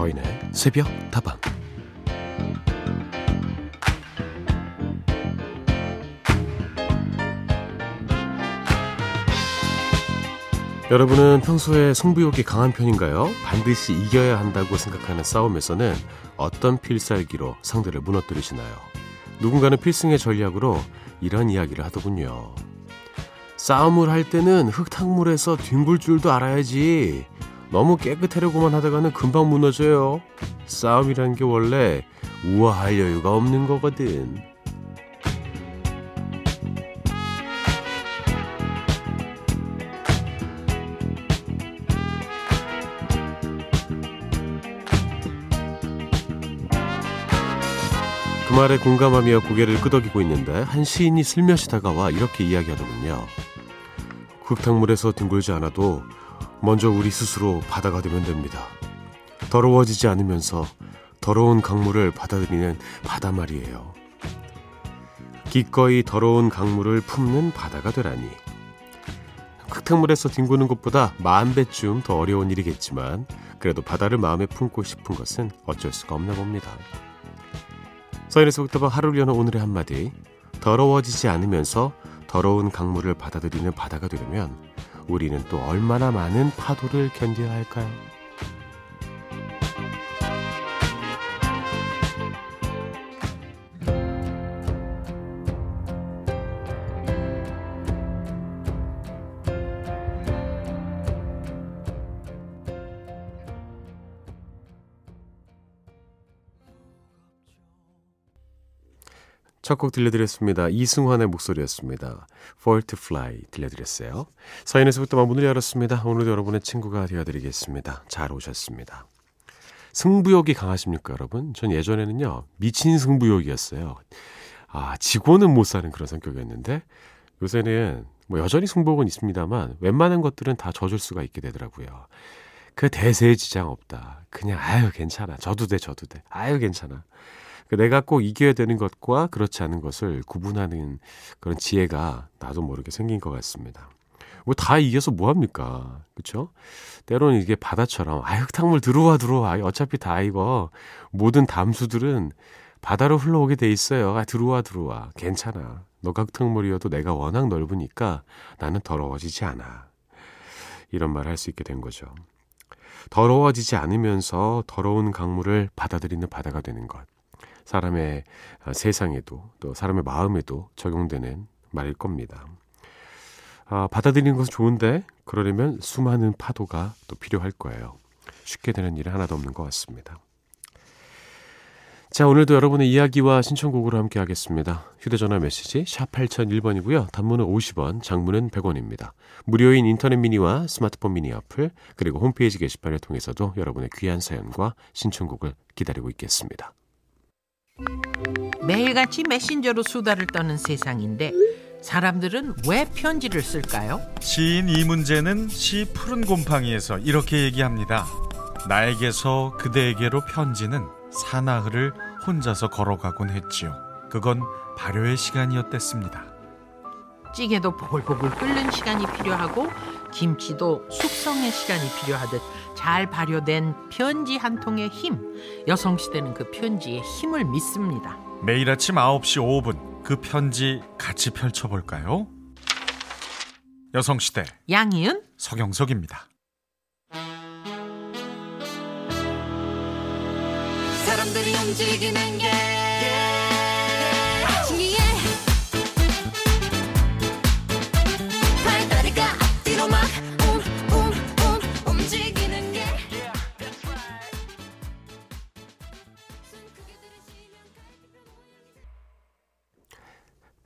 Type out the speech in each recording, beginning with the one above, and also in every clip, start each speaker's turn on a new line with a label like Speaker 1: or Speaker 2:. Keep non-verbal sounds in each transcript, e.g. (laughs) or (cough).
Speaker 1: 서인의 새벽 다방 여러분은 평소에 승부욕이 강한 편인가요? 반드시 이겨야 한다고 생각하는 싸움에서는 어떤 필살기로 상대를 무너뜨리시나요? 누군가는 필승의 전략으로 이런 이야기를 하더군요. 싸움을 할 때는 흙탕물에서 뒹굴 줄도 알아야지. 너무 깨끗하려고만 하다가는 금방 무너져요. 싸움이란 게 원래 우아할 여유가 없는 거거든. 그 말에 공감하며 고개를 끄덕이고 있는데 한 시인이 슬며시 다가와 이렇게 이야기하더군요. 흙탕물에서 뒹굴지 않아도 먼저 우리 스스로 바다가 되면 됩니다. 더러워지지 않으면서 더러운 강물을 받아들이는 바다 말이에요. 기꺼이 더러운 강물을 품는 바다가 되라니. 흙탕물에서 뒹구는 것보다 만 배쯤 더 어려운 일이겠지만 그래도 바다를 마음에 품고 싶은 것은 어쩔 수가 없나 봅니다. 서인에서부터 하루를 여는 오늘의 한마디. 더러워지지 않으면서 더러운 강물을 받아들이는 바다가 되려면 우리는 또 얼마나 많은 파도를 견뎌야 할까요? 첫 곡 들려드렸습니다. 이승환의 목소리였습니다. Fall to Fly 들려드렸어요. 서인에서부터 문을 열었습니다. 오늘도 여러분의 친구가 되어드리겠습니다. 잘 오셨습니다. 승부욕이 강하십니까, 여러분? 전 예전에는요, 미친 승부욕이었어요. 아, 지고는 못 사는 그런 성격이었는데, 요새는 뭐 여전히 승복은 있습니다만, 웬만한 것들은 다 져줄 수가 있게 되더라고요. 그 대세에 지장 없다. 그냥, 아유, 괜찮아. 저도 돼, 저도 돼. 아유, 괜찮아. 그 내가 꼭 이겨야 되는 것과 그렇지 않은 것을 구분하는 그런 지혜가 나도 모르게 생긴 것 같습니다. 뭐 다 이겨서 뭐 합니까? 그렇죠? 때로는 이게 바다처럼 아 흙탕물 들어와 들어와 어차피 다 이거 모든 담수들은 바다로 흘러오게 돼 있어요. 아 들어와 들어와 괜찮아. 너가 흙탕물이어도 내가 워낙 넓으니까 나는 더러워지지 않아. 이런 말 할 수 있게 된 거죠. 더러워지지 않으면서 더러운 강물을 받아들이는 바다가 되는 것. 사람의 아, 세상에도 또 사람의 마음에도 적용되는 말일 겁니다. 아, 받아들이는 것은 좋은데 그러려면 수많은 파도가 또 필요할 거예요. 쉽게 되는 일은 하나도 없는 것 같습니다. 자, 오늘도 여러분의 이야기와 신청곡으로 함께 하겠습니다. 휴대전화 메시지 샵 8001번이고요. 단문은 50원, 장문은 100원입니다. 무료인 인터넷 미니와 스마트폰 미니 어플, 그리고 홈페이지 게시판을 통해서도 여러분의 귀한 사연과 신청곡을 기다리고 있겠습니다.
Speaker 2: 매일같이 메신저로 수다를 떠는 세상인데 사람들은 왜 편지를 쓸까요?
Speaker 3: 시인 이 문제는 시 푸른 곰팡이에서 이렇게 얘기합니다. 나에게서 그대에게로 편지는 사나흘을 혼자서 걸어가곤 했지요. 그건 발효의 시간이었댔습니다.
Speaker 2: 찌개도 보글보글 끓는 시간이 필요하고 김치도 숙성의 시간이 필요하듯 잘 발효된 편지 한 통의 힘. 여성시대는 그 편지의 힘을 믿습니다.
Speaker 3: 매일 아침 9시 5분 그 편지 같이 펼쳐볼까요? 여성시대
Speaker 2: 양희은
Speaker 3: 서경석입니다.
Speaker 4: 사람들이 움직이는 게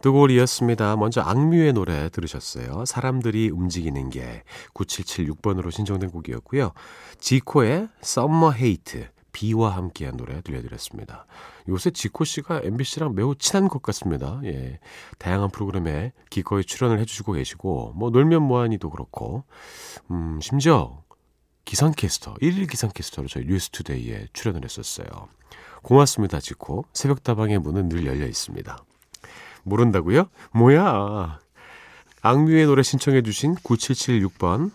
Speaker 1: 두 곡 이었습니다. 먼저 악뮤의 노래 들으셨어요. 사람들이 움직이는 게 9776번으로 신청된 곡이었고요. 지코의 Summer Hate 비와 함께한 노래 들려드렸습니다. 요새 지코 씨가 MBC랑 매우 친한 것 같습니다. 예. 다양한 프로그램에 기꺼이 출연을 해주시고 계시고, 뭐, 놀면 뭐하니도 그렇고, 음, 심지어 기상캐스터, 1일 기상캐스터로 저희 뉴스투데이에 출연을 했었어요. 고맙습니다, 지코. 새벽다방의 문은 늘 열려 있습니다. 모른다고요? 뭐야? 악뮤의 노래 신청해 주신 9776번.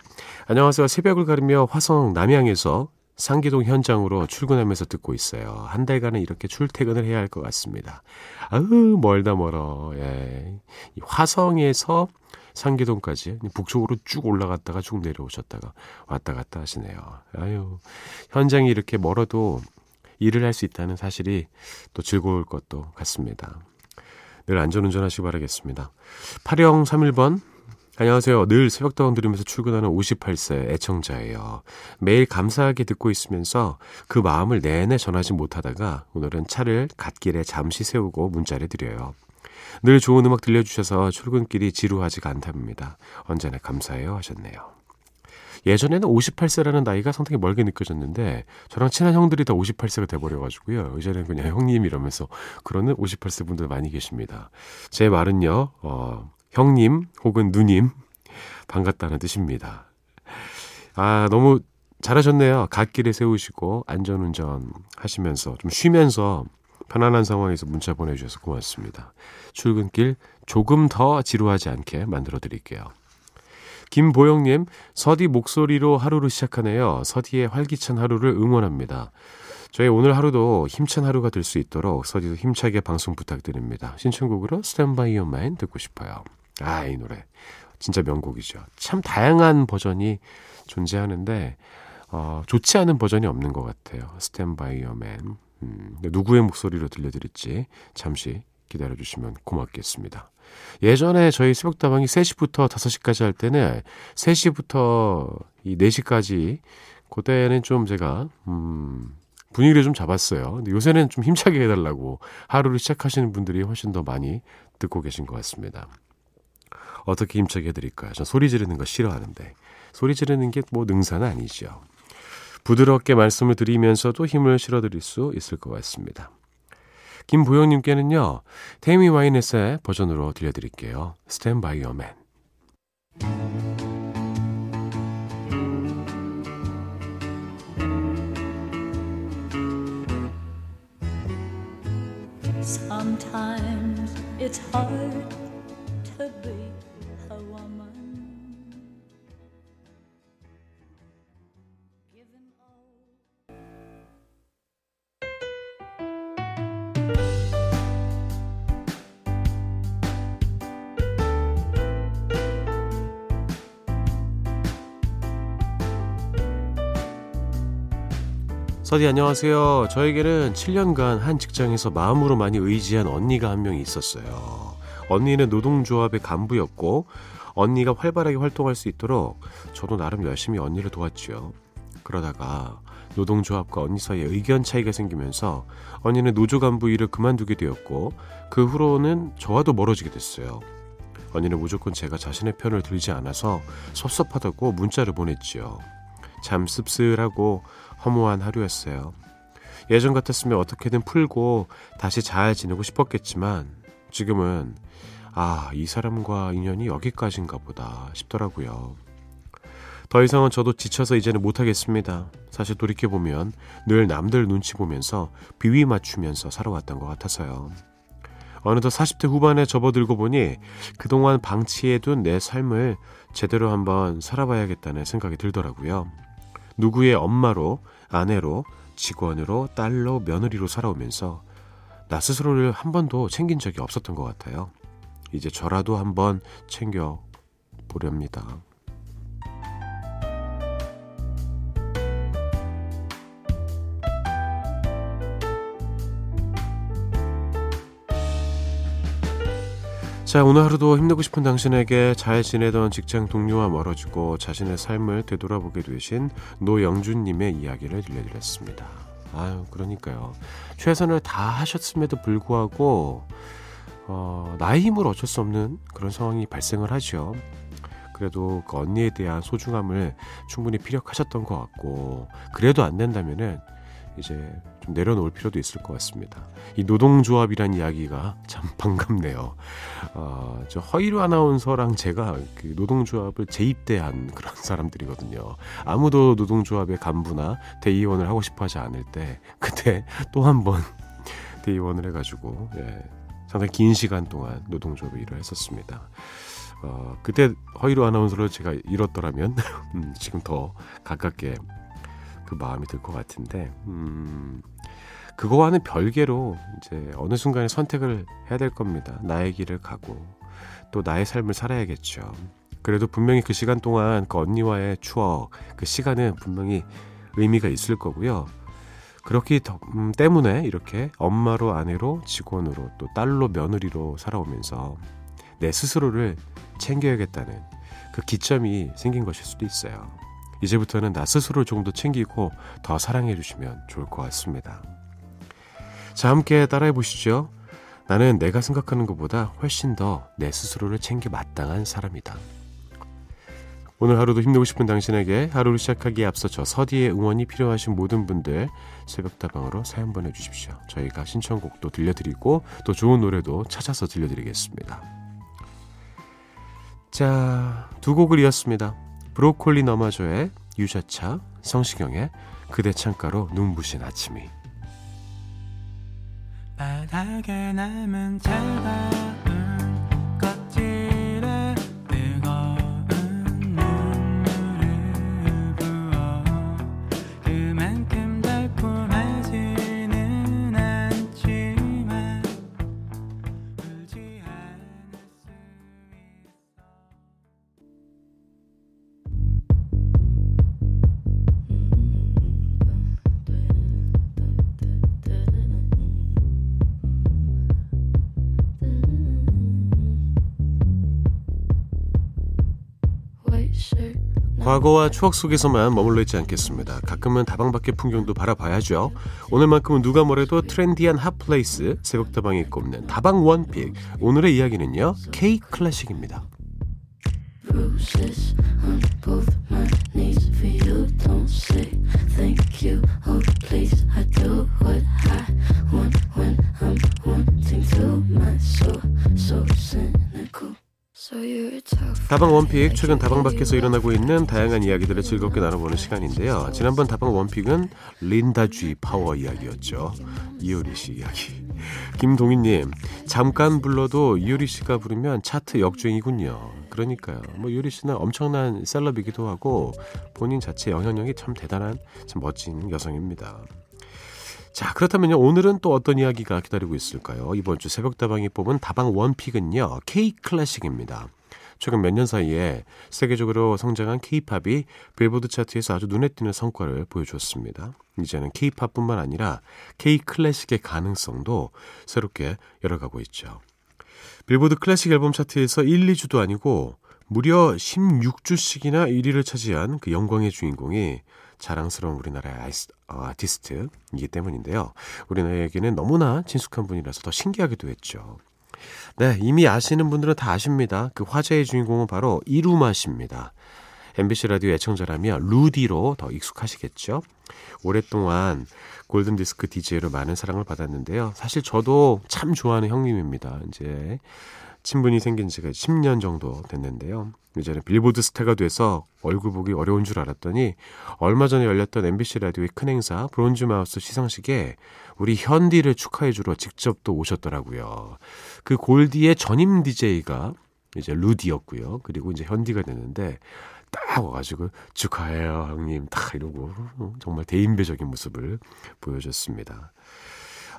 Speaker 1: 안녕하세요. 새벽을 가르며 화성 남양에서 상기동 현장으로 출근하면서 듣고 있어요. 한 달간은 이렇게 출퇴근을 해야 할 것 같습니다. 아우, 멀다 멀어. 예. 이 화성에서 상기동까지 북쪽으로 쭉 올라갔다가 쭉 내려오셨다가 왔다 갔다 하시네요. 아유, 현장이 이렇게 멀어도 일을 할 수 있다는 사실이 또 즐거울 것도 같습니다. 늘 안전운전 하시기 바라겠습니다. 8031번 안녕하세요. 늘 새벽다운 들으면서 출근하는 58세 애청자예요. 매일 감사하게 듣고 있으면서 그 마음을 내내 전하지 못하다가 오늘은 차를 갓길에 잠시 세우고 문자를 드려요. 늘 좋은 음악 들려주셔서 출근길이 지루하지가 않답니다. 언제나 감사해요 하셨네요. 예전에는 58세라는 나이가 상당히 멀게 느껴졌는데 저랑 친한 형들이 다 58세가 돼버려가지고요. 이제는 그냥 형님 이러면서 그러는 58세 분들 많이 계십니다. 제 말은요. 어, 형님 혹은 누님 반갑다는 뜻입니다. 아, 너무 잘하셨네요. 갓길에 세우시고 안전운전 하시면서 좀 쉬면서 편안한 상황에서 문자 보내주셔서 고맙습니다. 출근길 조금 더 지루하지 않게 만들어 드릴게요. 김보영님, 서디 목소리로 하루를 시작하네요. 서디의 활기찬 하루를 응원합니다. 저희 오늘 하루도 힘찬 하루가 될 수 있도록 서디도 힘차게 방송 부탁드립니다. 신청곡으로 By Your Mind 듣고 싶어요. 아, 이 노래. 진짜 명곡이죠. 참 다양한 버전이 존재하는데, 어, 좋지 않은 버전이 없는 것 같아요. By Your Man. 음, 누구의 목소리로 들려드릴지 잠시 기다려주시면 고맙겠습니다. 예전에 저희 새벽다방이 3시부터 5시까지 할 때는 3시부터 이 4시까지 그때는 좀 제가 음 분위기를 좀 잡았어요. 근데 요새는 좀 힘차게 해달라고 하루를 시작하시는 분들이 훨씬 더 많이 듣고 계신 것 같습니다. 어떻게 힘차게 해드릴까요? 전 소리 지르는 거 싫어하는데 소리 지르는 게 뭐 능사는 아니죠. 부드럽게 말씀을 드리면서도 힘을 실어드릴 수 있을 것 같습니다. 김보영님께는요, 테이미 와이넷의 버전으로 들려드릴게요. By your man.
Speaker 5: Sometimes it's hard to
Speaker 1: 서디 안녕하세요. 저에게는 7년간 한 직장에서 마음으로 많이 의지한 언니가 한 명이 있었어요. 언니는 노동조합의 간부였고 언니가 활발하게 활동할 수 있도록 저도 나름 열심히 언니를 도왔죠. 그러다가 노동조합과 언니 사이에 의견 차이가 생기면서 언니는 노조 간부 일을 그만두게 되었고 그 후로는 저와도 멀어지게 됐어요. 언니는 무조건 제가 자신의 편을 들지 않아서 섭섭하다고 문자를 보냈지요. 참 씁쓸하고 허무한 하루였어요. 예전 같았으면 어떻게든 풀고 다시 잘 지내고 싶었겠지만 지금은 아, 이 사람과 인연이 여기까지인가 보다 싶더라고요. 더 이상은 저도 지쳐서 이제는 못하겠습니다. 사실 돌이켜보면 늘 남들 눈치 보면서 비위 맞추면서 살아왔던 것 같아서요. 어느덧 40대 후반에 접어들고 보니 그동안 방치해둔 내 삶을 제대로 한번 살아봐야겠다는 생각이 들더라고요. 누구의 엄마로, 아내로, 직원으로, 딸로, 며느리로 살아오면서 나 스스로를 한 번도 챙긴 적이 없었던 것 같아요. 이제 저라도 한번 챙겨 보렵니다. 자, 오늘 하루도 힘내고 싶은 당신에게 잘 지내던 직장 동료와 멀어지고 자신의 삶을 되돌아보게 되신 노영준님의 이야기를 들려드렸습니다. 아유, 그러니까요. 최선을 다 하셨음에도 불구하고, 어, 나의 힘으로 어쩔 수 없는 그런 상황이 발생을 하죠. 그래도 그 언니에 대한 소중함을 충분히 피력하셨던 것 같고, 그래도 안 된다면은 이제 좀 내려놓을 필요도 있을 것 같습니다. 이 노동조합이란 이야기가 참 (laughs) 반갑네요. 어, 저 허이루 아나운서랑 제가 그 노동조합을 재입대한 그런 (laughs) 사람들이거든요. 아무도 노동조합의 간부나 대의원을 하고 싶어 하지 않을 때, 그때 또 한 번 (laughs) 대의원을 해가지고, 예, 상당히 긴 시간 동안 노동조합에 일을 했었습니다. 어, 그때 허이루 아나운서를 제가 잃었더라면, 음, 지금 더 가깝게 그 마음이 들 것 같은데, 음, 그거와는 별개로 이제 어느 순간에 선택을 해야 될 겁니다. 나의 길을 가고 또 나의 삶을 살아야겠죠. 그래도 분명히 그 시간 동안 그 언니와의 추억, 그 시간은 분명히 의미가 있을 거고요. 그렇기 더- 음, 때문에 이렇게 엄마로 아내로 직원으로 또 딸로 며느리로 살아오면서 내 스스로를 챙겨야겠다는 그 기점이 생긴 것일 수도 있어요. 이제부터는 나 스스로 좀더 챙기고 더 사랑해 주시면 좋을 것 같습니다. 자, 함께 따라해 보시죠. 나는 내가 생각하는 것보다 훨씬 더 내 스스로를 챙겨 마땅한 사람이다. 오늘 하루도 힘내고 싶은 당신에게 하루를 시작하기에 앞서 저 서디의 응원이 필요하신 모든 분들 새벽다방으로 사연 보내주십시오. 저희가 신청곡도 들려드리고 또 좋은 노래도 찾아서 들려드리겠습니다. 자, 두 곡을 이었습니다. 브로콜리 너마저의 유자차, 성시경의 그대 창가로 눈부신 아침이.
Speaker 6: 바닥에 남은 차가
Speaker 1: 과거와 추억 속에서만 머물러 있지 않겠습니다. 가끔은 다방 밖의 풍경도 바라봐야죠. 오늘만큼은 누가 뭐래도 트렌디한 핫플레이스 새벽다방이 꼽는 다방 원픽 오늘의 이야기는요 K 클래식입니다. 다방 원픽 최근 다방 밖에서 일어나고 있는 다양한 이야기들을 즐겁게 나눠보는 시간인데요. 지난번 다방 원픽은 린다 G 파워 이야기였죠. 이효리 씨 이야기. 김동희님 잠깐 불러도 이효리 씨가 부르면 차트 역주행이군요. 그러니까요. 뭐 이효리 씨는 엄청난 셀럽이기도 하고 본인 자체 영향력이 참 대단한 참 멋진 여성입니다. 자, 그렇다면요. 오늘은 또 어떤 이야기가 기다리고 있을까요? 이번 주 새벽 다방이 뽑은 다방 원픽은요. K 클래식입니다. 최근 몇 년 사이에 세계적으로 성장한 K-팝이 빌보드 차트에서 아주 눈에 띄는 성과를 보여주었습니다. 이제는 K-팝뿐만 아니라 K 클래식의 가능성도 새롭게 열어가고 있죠. 빌보드 클래식 앨범 차트에서 1, 2주도 아니고 무려 16주씩이나 1위를 차지한 그 영광의 주인공이 자랑스러운 우리나라의 아이스, 어, 아티스트이기 때문인데요. 우리나라에게는 너무나 친숙한 분이라서 더 신기하기도 했죠. 네, 이미 아시는 분들은 다 아십니다. 그 화제의 주인공은 바로 이루마 씨입니다. MBC 라디오 애청자라면 루디로 더 익숙하시겠죠? 오랫동안 골든디스크 DJ로 많은 사랑을 받았는데요. 사실 저도 참 좋아하는 형님입니다. 이제 친분이 생긴 지가 10년 정도 됐는데요. 이제는 빌보드 스타가 돼서 얼굴 보기 어려운 줄 알았더니 얼마 전에 열렸던 MBC 라디오의 큰 행사 브론즈 마우스 시상식에 우리 현디를 축하해 주러 직접 또 오셨더라고요. 그 골디의 전임 DJ가 이제 루디였고요. 그리고 이제 현디가 됐는데 딱 와가지고 축하해요 형님 딱 이러고 정말 대인배적인 모습을 보여줬습니다.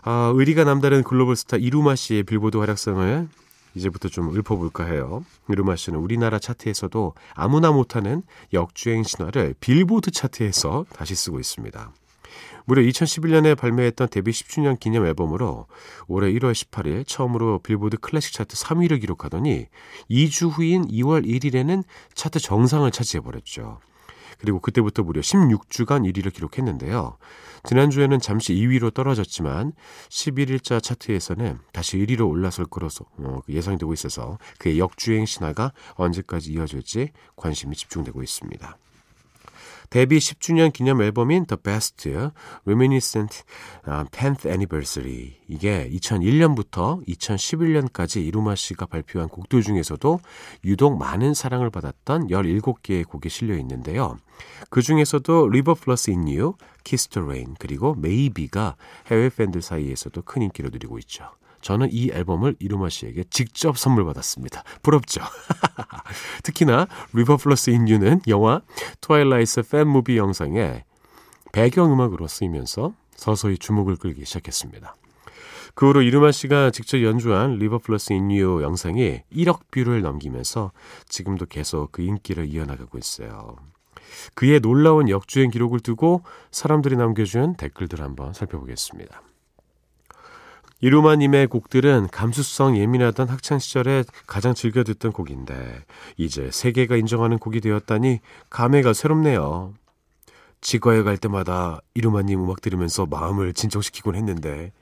Speaker 1: 아, 의리가 남다른 글로벌 스타 이루마 씨의 빌보드 활약상을 이제부터 좀 읊어볼까 해요. 이루마 씨는 우리나라 차트에서도 아무나 못하는 역주행 신화를 빌보드 차트에서 다시 쓰고 있습니다. 무려 2011년에 발매했던 데뷔 10주년 기념 앨범으로 올해 1월 18일 처음으로 빌보드 클래식 차트 3위를 기록하더니 2주 후인 2월 1일에는 차트 정상을 차지해버렸죠. 그리고 그때부터 무려 16주간 1위를 기록했는데요. 지난주에는 잠시 2위로 떨어졌지만 11일자 차트에서는 다시 1위로 올라설 것으로 어, 예상되고 있어서 그의 역주행 신화가 언제까지 이어질지 관심이 집중되고 있습니다. 데뷔 10주년 기념 앨범인 The Best Reminiscent 10th Anniversary 이게 2001년부터 2011년까지 이루마 씨가 발표한 곡들 중에서도 유독 많은 사랑을 받았던 17개의 곡이 실려 있는데요. 그 중에서도 River Plus in You, Kiss the Rain 그리고 Maybe가 해외 팬들 사이에서도 큰 인기를 누리고 있죠. 저는 이 앨범을 이루마 씨에게 직접 선물 받았습니다. 부럽죠? (laughs) 특히나 리버 플러스 인유는 영화 트와일라이트 팬 무비 영상에 배경음악으로 쓰이면서 서서히 주목을 끌기 시작했습니다. 그 후로 이루마 씨가 직접 연주한 리버 플러스 인유 영상이 1억 뷰를 넘기면서 지금도 계속 그 인기를 이어나가고 있어요. 그의 놀라운 역주행 기록을 두고 사람들이 남겨준 댓글들 한번 살펴보겠습니다. 이루마님의 곡들은 감수성 예민하던 학창 시절에 가장 즐겨 듣던 곡인데 이제 세계가 인정하는 곡이 되었다니 감회가 새롭네요. 치과에 갈 때마다 이루마님 음악 들으면서 마음을 진정시키곤 했는데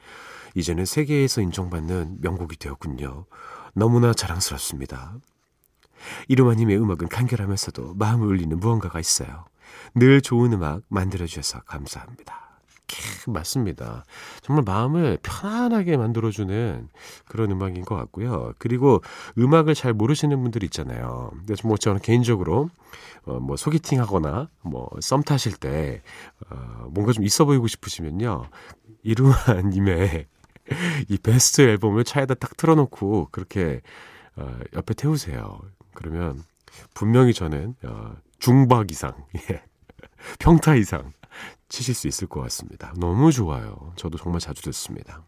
Speaker 1: 이제는 세계에서 인정받는 명곡이 되었군요. 너무나 자랑스럽습니다. 이루마님의 음악은 간결하면서도 마음을 울리는 무언가가 있어요. 늘 좋은 음악 만들어주셔서 감사합니다. 캬, 맞습니다. 정말 마음을 편안하게 만들어주는 그런 음악인 것 같고요. 그리고 음악을 잘 모르시는 분들 있잖아요. 그래서 뭐 저는 개인적으로 어, 뭐 소개팅 하거나 뭐 썸 타실 때 어, 뭔가 좀 있어 보이고 싶으시면요. 이루마님의 (laughs) 이 베스트 앨범을 차에다 딱 틀어놓고 그렇게 어, 옆에 태우세요. 그러면 분명히 저는 어, 중박 이상, (laughs) 예. 평타 이상 치실 수 있을 것 같습니다. 너무 좋아요. 저도 정말 자주 듣습니다.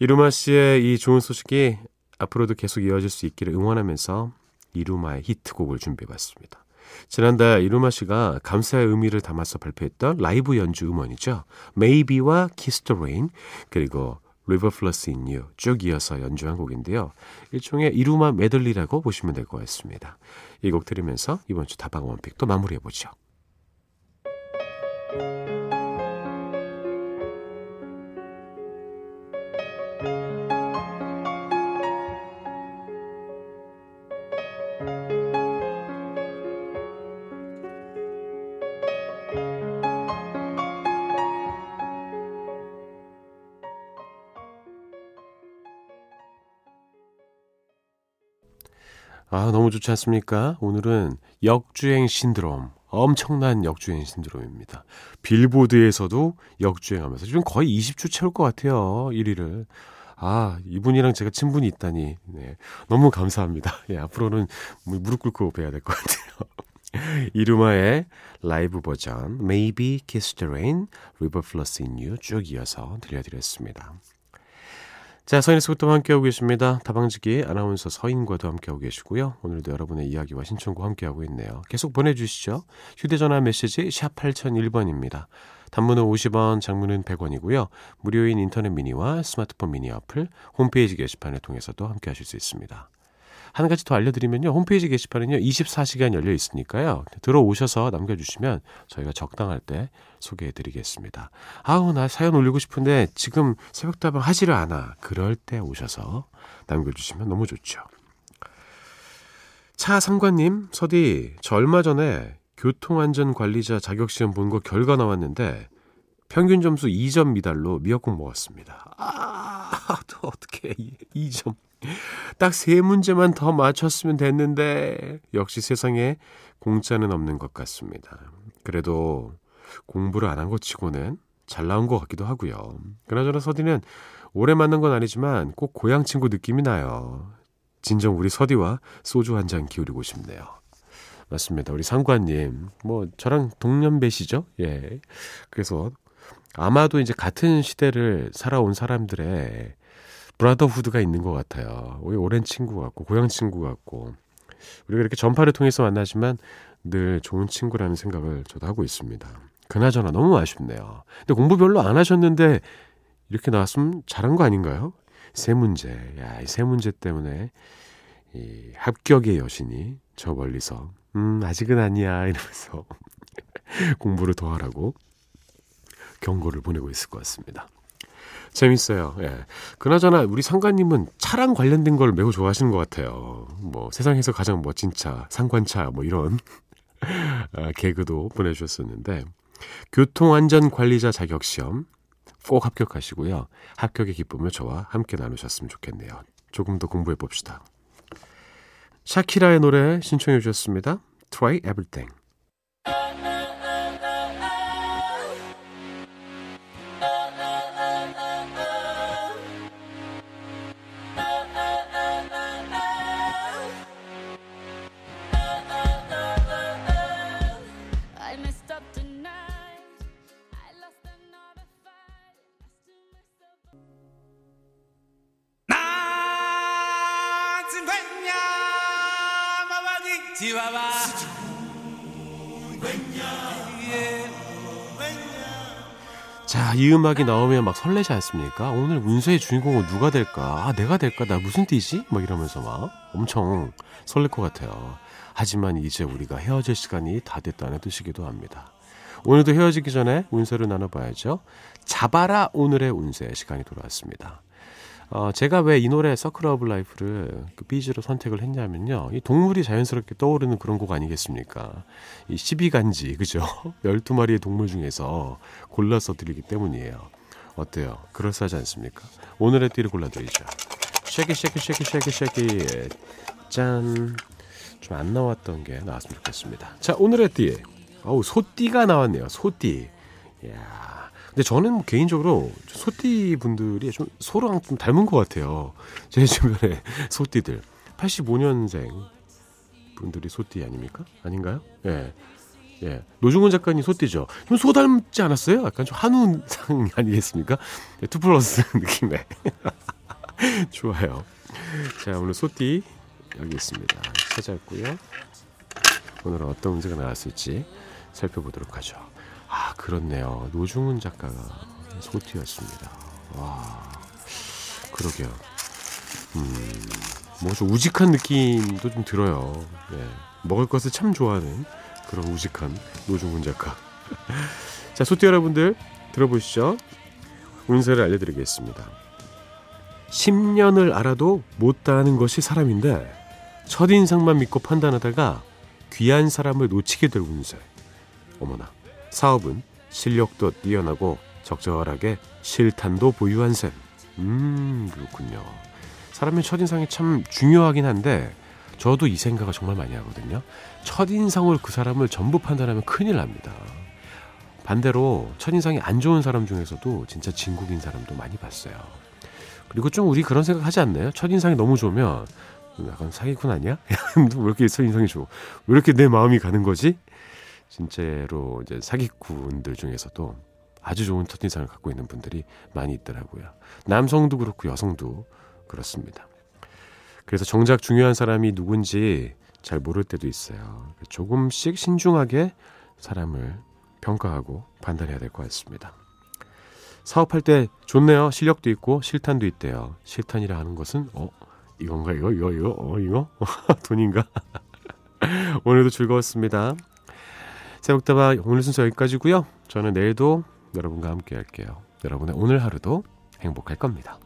Speaker 1: 이루마 씨의 이 좋은 소식이 앞으로도 계속 이어질 수 있기를 응원하면서 이루마의 히트곡을 준비해봤습니다. 지난달 이루마 씨가 감사의 의미를 담아서 발표했던 라이브 연주 음원이죠. Maybe와 Kiss the Rain 그리고 River Flows in You 쭉 이어서 연주한 곡인데요. 일종의 이루마 메들리라고 보시면 될 것 같습니다. 이 곡 들으면서 이번 주 다방 원픽 또 마무리해보죠. 아, 너무 좋지 않습니까? 오늘은 역주행 신드롬. 엄청난 역주행 신드롬입니다. 빌보드에서도 역주행하면서 지금 거의 20주 채울 것 같아요. 1위를. 아, 이분이랑 제가 친분이 있다니. 네. 너무 감사합니다. (laughs) 예, 앞으로는 무릎 꿇고 뵈야 될 것 같아요. (laughs) 이루마의 라이브 버전 Maybe Kiss the Rain, River Flows in You 쭉 이어서 들려드렸습니다. 자, 서인에서부터 함께하고 계십니다. 다방지기 아나운서 서인과도 함께하고 계시고요. 오늘도 여러분의 이야기와 신청과 함께하고 있네요. 계속 보내주시죠. 휴대전화 메시지 샵 8001번입니다. 단문은 50원, 장문은 100원이고요. 무료인 인터넷 미니와 스마트폰 미니 어플, 홈페이지 게시판을 통해서도 함께하실 수 있습니다. 한 가지 더 알려드리면요. 홈페이지 게시판은요. 24시간 열려 있으니까요. 들어오셔서 남겨주시면 저희가 적당할 때 소개해드리겠습니다. 아우 나 사연 올리고 싶은데 지금 새벽다방 하지를 않아. 그럴 때 오셔서 남겨주시면 너무 좋죠. 차 상관님, 서디, 저 얼마 전에 교통안전관리자 자격시험 본 거 결과 나왔는데 평균 점수 2점 미달로 미역국 먹었습니다. 아, 또 어떻게 2점. (laughs) 딱 세 문제만 더 맞췄으면 됐는데 역시 세상에 공짜는 없는 것 같습니다. 그래도 공부를 안 한 것 치고는 잘 나온 것 같기도 하고요. 그나저나 서디는 오래 만난 건 아니지만 꼭 고향 친구 느낌이 나요. 진정 우리 서디와 소주 한 잔 기울이고 싶네요. 맞습니다. 우리 상관님, 뭐 저랑 동년배시죠? 예. 그래서 아마도 이제 같은 시대를 살아온 사람들의 브라더후드가 있는 것 같아요. 우리 오랜 친구 같고 고향 친구 같고 우리가 이렇게 전파를 통해서 만나지만 늘 좋은 친구라는 생각을 저도 하고 있습니다. 그나저나 너무 아쉽네요. 근데 공부 별로 안 하셨는데 이렇게 나왔으면 잘한 거 아닌가요? 세 문제. 야, 이 세 문제 때문에 이 합격의 여신이 저 멀리서 음, 아직은 아니야 이러면서 (laughs) 공부를 더 하라고 경고를 보내고 있을 것 같습니다. 재밌어요. 예. 그나저나 우리 상관님은 차랑 관련된 걸 매우 좋아하시는 것 같아요. 뭐 세상에서 가장 멋진 차, 상관차 뭐 이런 (laughs) 아, 개그도 보내주셨었는데 교통안전관리자 자격시험 꼭 합격하시고요. 합격의 기쁨을 저와 함께 나누셨으면 좋겠네요. 조금 더 공부해 봅시다. 샤키라의 노래 신청해 주셨습니다. Try Everything. 음악이 나오면 막 설레지 않습니까? 오늘 운세의 주인공은 누가 될까? 아, 내가 될까? 나 무슨 띠지? 막 이러면서 막 엄청 설렐 것 같아요. 하지만 이제 우리가 헤어질 시간이 다 됐다는 뜻이기도 합니다. 오늘도 헤어지기 전에 운세를 나눠봐야죠. 잡아라 오늘의 운세 시간이 돌아왔습니다. 어, 제가 왜 이 노래 서클 오브 라이프를 그 비즈로 선택을 했냐면요. 이 동물이 자연스럽게 떠오르는 그런 곡 아니겠습니까? 이 12간지, 그죠? (laughs) 12마리의 동물 중에서 골라서 드리기 때문이에요. 어때요? 그럴싸하지 않습니까? 오늘의 띠를 골라드리죠. 쉐키, 쉐키, 쉐키, 쉐키, 쉐키. 짠. 좀 안 나왔던 게 나왔으면 좋겠습니다. 자, 오늘의 띠. 어우, 소띠가 나왔네요. 소띠. 이야. 근데 저는 뭐 개인적으로 소띠 분들이 좀 소랑 좀 닮은 것 같아요. 제 주변에 (laughs) 소띠들. 85년생 분들이 소띠 아닙니까? 아닌가요? 예. 예. 노중훈 작가님 소띠죠. 좀 소 닮지 않았어요? 약간 좀 한운상 (laughs) 아니겠습니까? 예, 투 플러스 (laughs) 느낌의. 좋아요. 자, 오늘 소띠 여기 있습니다. 찾았고요. 오늘은 어떤 문제가 나왔을지 살펴보도록 하죠. 아, 그렇네요. 노중훈 작가가 소띠였습니다. 와, 그러게요. 음, 뭐좀 우직한 느낌도 좀 들어요. 예, 먹을 것을 참 좋아하는 그런 우직한 노중훈 작가. (laughs) 자, 소띠 여러분들 들어보시죠. 운세를 알려드리겠습니다. 10년을 알아도 못다하는 것이 사람인데 첫인상만 믿고 판단하다가 귀한 사람을 놓치게 될 운세. 어머나. 사업은 실력도 뛰어나고 적절하게 실탄도 보유한 셈. 음, 그렇군요. 사람의 첫인상이 참 중요하긴 한데 저도 이 생각을 정말 많이 하거든요. 첫인상으로 그 사람을 전부 판단하면 큰일 납니다. 반대로 첫인상이 안 좋은 사람 중에서도 진짜 진국인 사람도 많이 봤어요. 그리고 좀 우리 그런 생각 하지 않나요? 첫인상이 너무 좋으면 약간 사기꾼 아니야? 왜 (laughs) 이렇게 첫인상이 좋아? 왜 이렇게 내 마음이 가는 거지? 진짜로 이제 사기꾼들 중에서도 아주 좋은 첫인상을 갖고 있는 분들이 많이 있더라고요. 남성도 그렇고 여성도 그렇습니다. 그래서 정작 중요한 사람이 누군지 잘 모를 때도 있어요. 조금씩 신중하게 사람을 평가하고 판단해야 될 것 같습니다. 사업할 때 좋네요. 실력도 있고 실탄도 있대요. 실탄이라 하는 것은 어 이건가 이거 이거 이거 어 이거 (laughs) 돈인가? (laughs) 오늘도 즐거웠습니다. 새벽다방 오늘 순서 여기까지고요. 저는 내일도 여러분과 함께 할게요. 여러분의 오늘 하루도 행복할 겁니다.